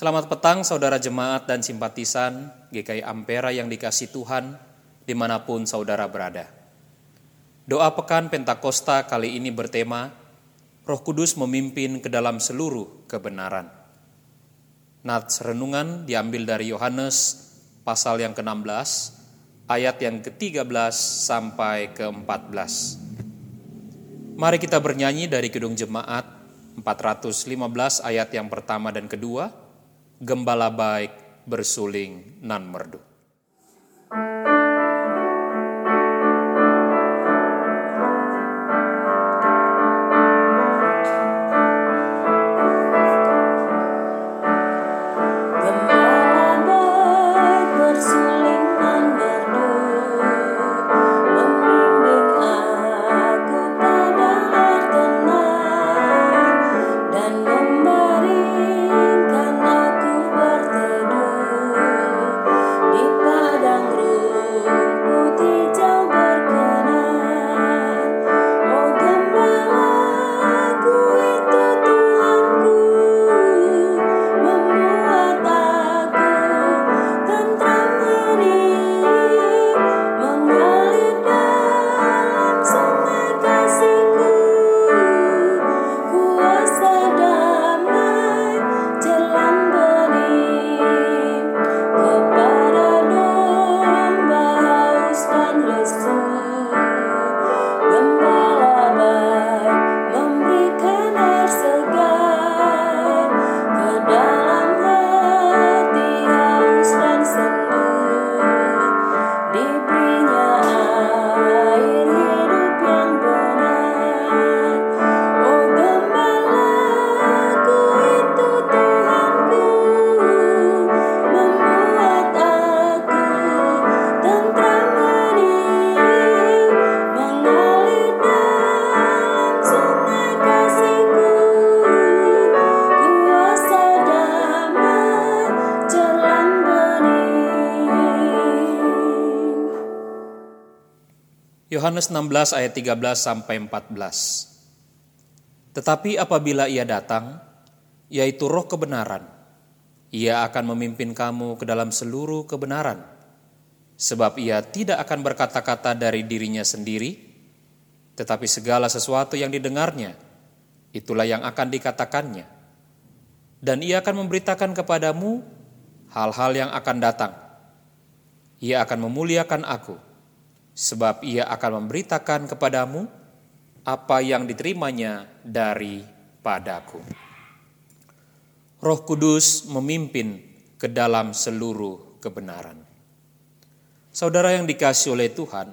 Selamat petang saudara jemaat dan simpatisan GKI Ampera yang dikasih Tuhan di mana pun saudara berada. Doa pekan Pentakosta kali ini bertema Roh Kudus memimpin ke dalam seluruh kebenaran. Nats renungan diambil dari Yohanes pasal yang ke-16 ayat yang ke-13 sampai ke-14. Mari kita bernyanyi dari Gedung Jemaat 415 ayat yang pertama dan kedua gembala baik bersuling nan merdu. Yohanes 16 ayat 13 sampai 14. Tetapi apabila ia datang, yaitu roh kebenaran, ia akan memimpin kamu ke dalam seluruh kebenaran. Sebab ia tidak akan berkata-kata dari dirinya sendiri, tetapi segala sesuatu yang didengarnya, itulah yang akan dikatakannya. Dan ia akan memberitakan kepadamu hal-hal yang akan datang. Ia akan memuliakan aku sebab ia akan memberitakan kepadamu apa yang diterimanya daripadaku. Roh Kudus memimpin ke dalam seluruh kebenaran. Saudara yang dikasih oleh Tuhan,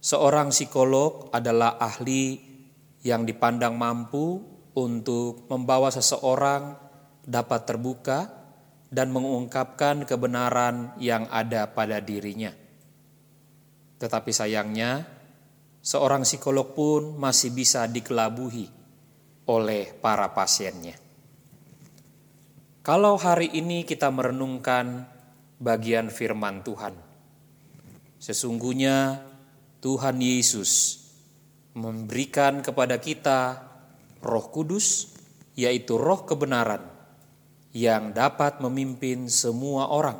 seorang psikolog adalah ahli yang dipandang mampu untuk membawa seseorang dapat terbuka dan mengungkapkan kebenaran yang ada pada dirinya. Tetapi sayangnya, seorang psikolog pun masih bisa dikelabuhi oleh para pasiennya. Kalau hari ini kita merenungkan bagian firman Tuhan, sesungguhnya Tuhan Yesus memberikan kepada kita Roh Kudus, yaitu Roh kebenaran, yang dapat memimpin semua orang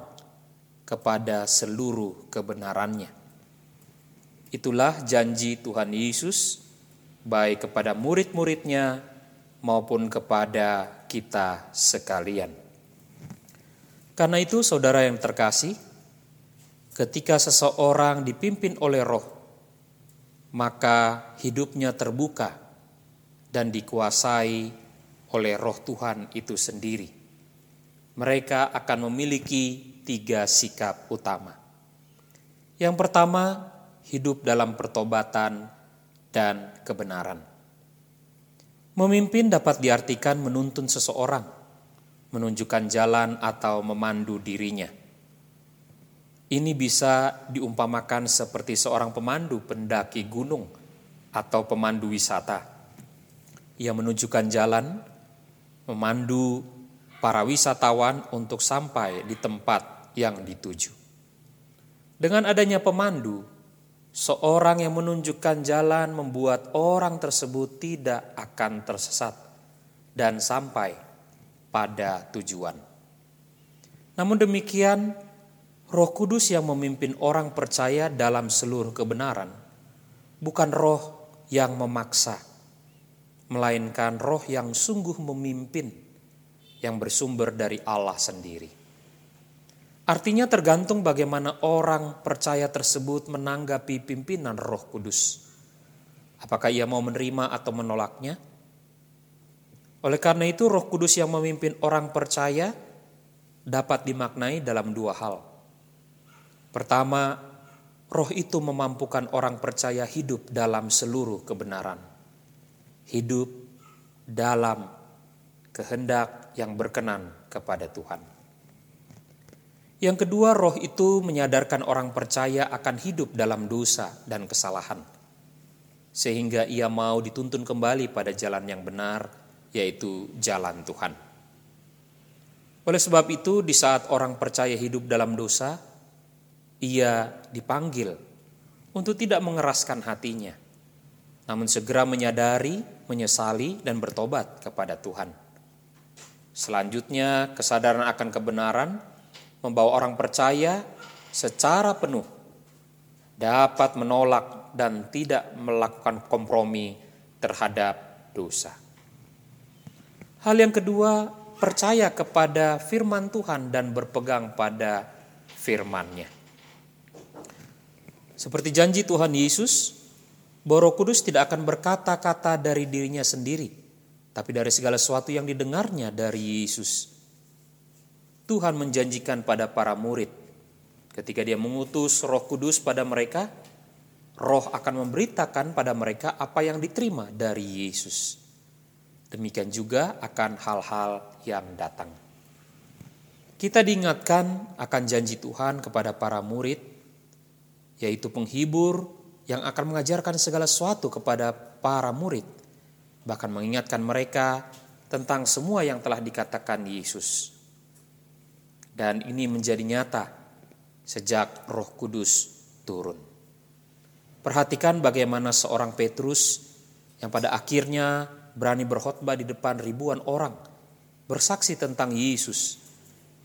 kepada seluruh kebenarannya. Itulah janji Tuhan Yesus baik kepada murid-muridnya maupun kepada kita sekalian. Karena itu saudara yang terkasih, ketika seseorang dipimpin oleh roh, maka hidupnya terbuka dan dikuasai oleh roh Tuhan itu sendiri. Mereka akan memiliki tiga sikap utama. Yang pertama, hidup dalam pertobatan dan kebenaran. Memimpin dapat diartikan menuntun seseorang, menunjukkan jalan atau memandu dirinya. Ini bisa diumpamakan seperti seorang pemandu pendaki gunung atau pemandu wisata. Ia menunjukkan jalan, memandu para wisatawan untuk sampai di tempat yang dituju. Dengan adanya pemandu, Seorang yang menunjukkan jalan membuat orang tersebut tidak akan tersesat dan sampai pada tujuan. Namun demikian, Roh Kudus yang memimpin orang percaya dalam seluruh kebenaran bukan roh yang memaksa, melainkan roh yang sungguh memimpin yang bersumber dari Allah sendiri. Artinya tergantung bagaimana orang percaya tersebut menanggapi pimpinan Roh Kudus. Apakah ia mau menerima atau menolaknya? Oleh karena itu, Roh Kudus yang memimpin orang percaya dapat dimaknai dalam dua hal. Pertama, roh itu memampukan orang percaya hidup dalam seluruh kebenaran. Hidup dalam kehendak yang berkenan kepada Tuhan. Yang kedua, roh itu menyadarkan orang percaya akan hidup dalam dosa dan kesalahan, sehingga ia mau dituntun kembali pada jalan yang benar, yaitu jalan Tuhan. Oleh sebab itu, di saat orang percaya hidup dalam dosa, ia dipanggil untuk tidak mengeraskan hatinya, namun segera menyadari, menyesali, dan bertobat kepada Tuhan. Selanjutnya, kesadaran akan kebenaran membawa orang percaya secara penuh dapat menolak dan tidak melakukan kompromi terhadap dosa. Hal yang kedua, percaya kepada firman Tuhan dan berpegang pada firman-Nya. Seperti janji Tuhan Yesus, Roh Kudus tidak akan berkata-kata dari dirinya sendiri, tapi dari segala sesuatu yang didengarnya dari Yesus. Tuhan menjanjikan pada para murid, ketika Dia mengutus Roh Kudus pada mereka, Roh akan memberitakan pada mereka apa yang diterima dari Yesus. Demikian juga akan hal-hal yang datang. Kita diingatkan akan janji Tuhan kepada para murid yaitu penghibur yang akan mengajarkan segala sesuatu kepada para murid, bahkan mengingatkan mereka tentang semua yang telah dikatakan Yesus. Dan ini menjadi nyata sejak Roh Kudus turun. Perhatikan bagaimana seorang Petrus yang pada akhirnya berani berkhotbah di depan ribuan orang, bersaksi tentang Yesus,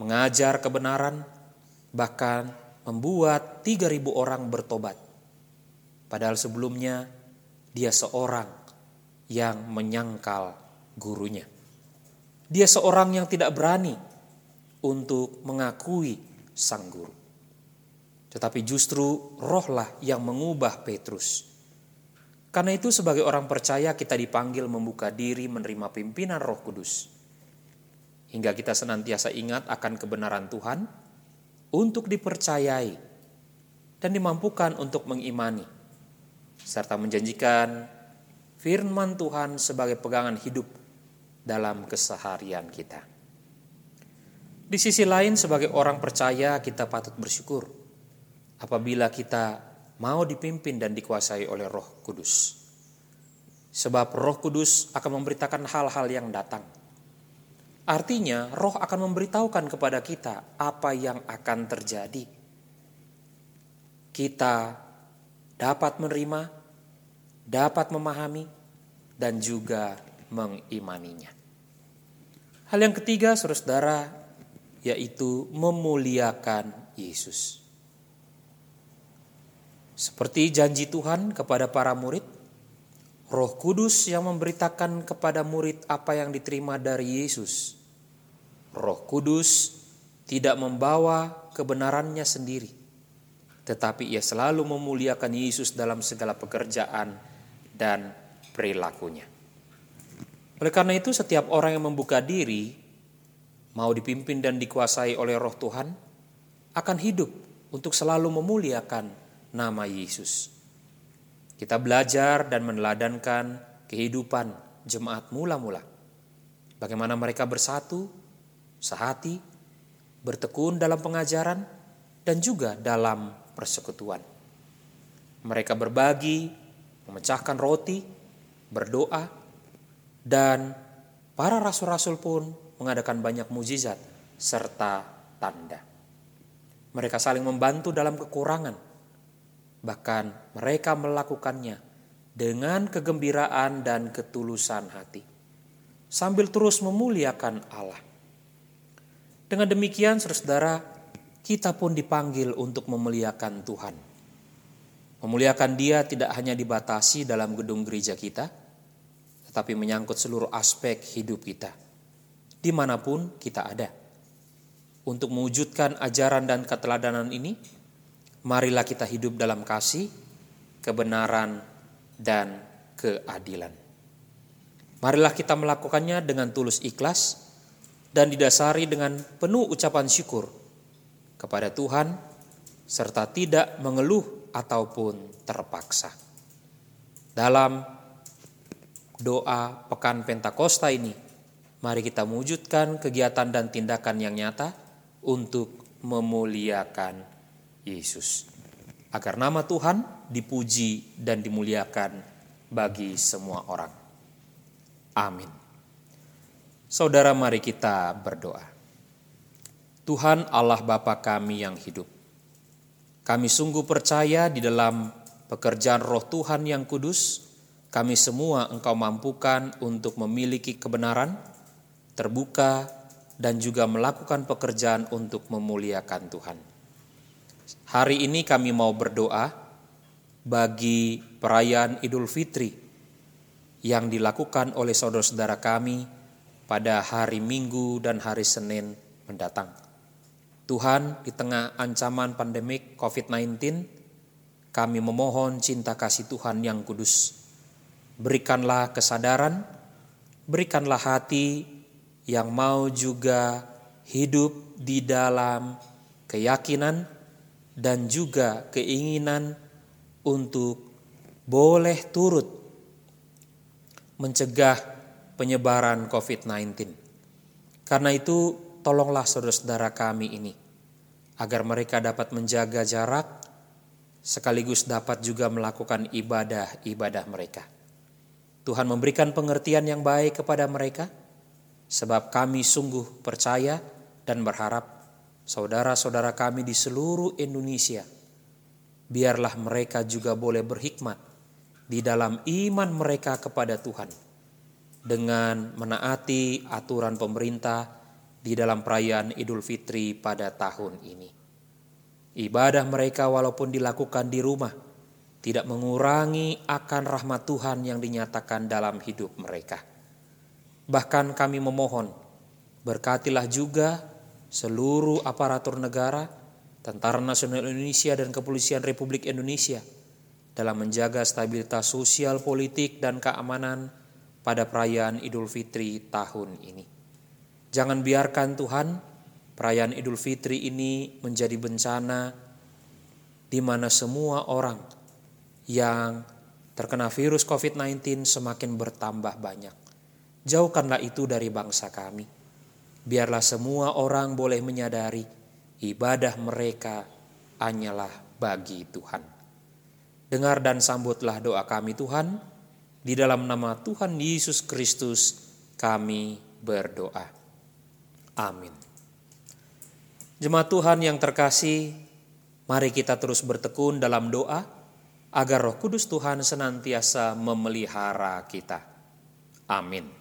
mengajar kebenaran, bahkan membuat 3000 orang bertobat. Padahal sebelumnya dia seorang yang menyangkal gurunya. Dia seorang yang tidak berani untuk mengakui sang guru. Tetapi justru rohlah yang mengubah Petrus. Karena itu sebagai orang percaya kita dipanggil membuka diri menerima pimpinan roh kudus. Hingga kita senantiasa ingat akan kebenaran Tuhan, untuk dipercayai dan dimampukan untuk mengimani, serta menjanjikan firman Tuhan sebagai pegangan hidup dalam keseharian kita. Di sisi lain, sebagai orang percaya, kita patut bersyukur apabila kita mau dipimpin dan dikuasai oleh Roh Kudus, sebab Roh Kudus akan memberitakan hal-hal yang datang Artinya, roh akan memberitahukan kepada kita apa yang akan terjadi. Kita dapat menerima, dapat memahami, dan juga mengimaninya. Hal yang ketiga, saudara-saudara, yaitu memuliakan Yesus. Seperti janji Tuhan kepada para murid, Roh Kudus yang memberitakan kepada murid apa yang diterima dari Yesus Roh Kudus tidak membawa kebenarannya sendiri, tetapi ia selalu memuliakan Yesus dalam segala pekerjaan dan perilakunya. Oleh karena itu, setiap orang yang membuka diri, mau dipimpin dan dikuasai oleh Roh Tuhan, akan hidup untuk selalu memuliakan nama Yesus. Kita belajar dan meneladankan kehidupan jemaat mula-mula. Bagaimana mereka bersatu sehati, bertekun dalam pengajaran, dan juga dalam persekutuan. Mereka berbagi, memecahkan roti, berdoa, dan para rasul-rasul pun mengadakan banyak mujizat serta tanda. Mereka saling membantu dalam kekurangan, bahkan mereka melakukannya dengan kegembiraan dan ketulusan hati, sambil terus memuliakan Allah. Dengan demikian, saudara, kita pun dipanggil untuk memuliakan Tuhan. Memuliakan Dia tidak hanya dibatasi dalam gedung gereja kita, tetapi menyangkut seluruh aspek hidup kita, di mana pun kita ada. Untuk mewujudkan ajaran dan keteladanan ini, marilah kita hidup dalam kasih, kebenaran, dan keadilan. Marilah kita melakukannya dengan tulus ikhlas dan didasari dengan penuh ucapan syukur kepada Tuhan serta tidak mengeluh ataupun terpaksa. Dalam doa pekan Pentakosta ini, mari kita mewujudkan kegiatan dan tindakan yang nyata untuk memuliakan Yesus. Agar nama Tuhan dipuji dan dimuliakan bagi semua orang. Amin. Saudara mari kita berdoa. Tuhan Allah Bapa kami yang hidup. Kami sungguh percaya di dalam pekerjaan roh Tuhan yang kudus, kami semua engkau mampukan untuk memiliki kebenaran, terbuka, dan juga melakukan pekerjaan untuk memuliakan Tuhan. Hari ini kami mau berdoa bagi perayaan Idul Fitri yang dilakukan oleh saudara-saudara kami pada hari Minggu dan hari Senin mendatang. Tuhan, di tengah ancaman pandemik COVID-19, kami memohon cinta kasih Tuhan yang kudus. Berikanlah kesadaran, berikanlah hati yang mau juga hidup di dalam keyakinan dan juga keinginan untuk boleh turut mencegah penyebaran COVID-19. Karena itu, tolonglah saudara-saudara kami ini, agar mereka dapat menjaga jarak, sekaligus dapat juga melakukan ibadah-ibadah mereka. Tuhan memberikan pengertian yang baik kepada mereka, sebab kami sungguh percaya dan berharap saudara-saudara kami di seluruh Indonesia, biarlah mereka juga boleh berhikmat di dalam iman mereka kepada Tuhan dengan menaati aturan pemerintah di dalam perayaan Idul Fitri pada tahun ini. Ibadah mereka walaupun dilakukan di rumah tidak mengurangi akan rahmat Tuhan yang dinyatakan dalam hidup mereka. Bahkan kami memohon, berkatilah juga seluruh aparatur negara, Tentara Nasional Indonesia dan Kepolisian Republik Indonesia dalam menjaga stabilitas sosial, politik, dan keamanan pada perayaan Idul Fitri tahun ini. Jangan biarkan Tuhan perayaan Idul Fitri ini menjadi bencana di mana semua orang yang terkena virus COVID-19 semakin bertambah banyak. Jauhkanlah itu dari bangsa kami. Biarlah semua orang boleh menyadari ibadah mereka hanyalah bagi Tuhan. Dengar dan sambutlah doa kami Tuhan. Di dalam nama Tuhan Yesus Kristus kami berdoa. Amin. Jemaat Tuhan yang terkasih, mari kita terus bertekun dalam doa agar Roh Kudus Tuhan senantiasa memelihara kita. Amin.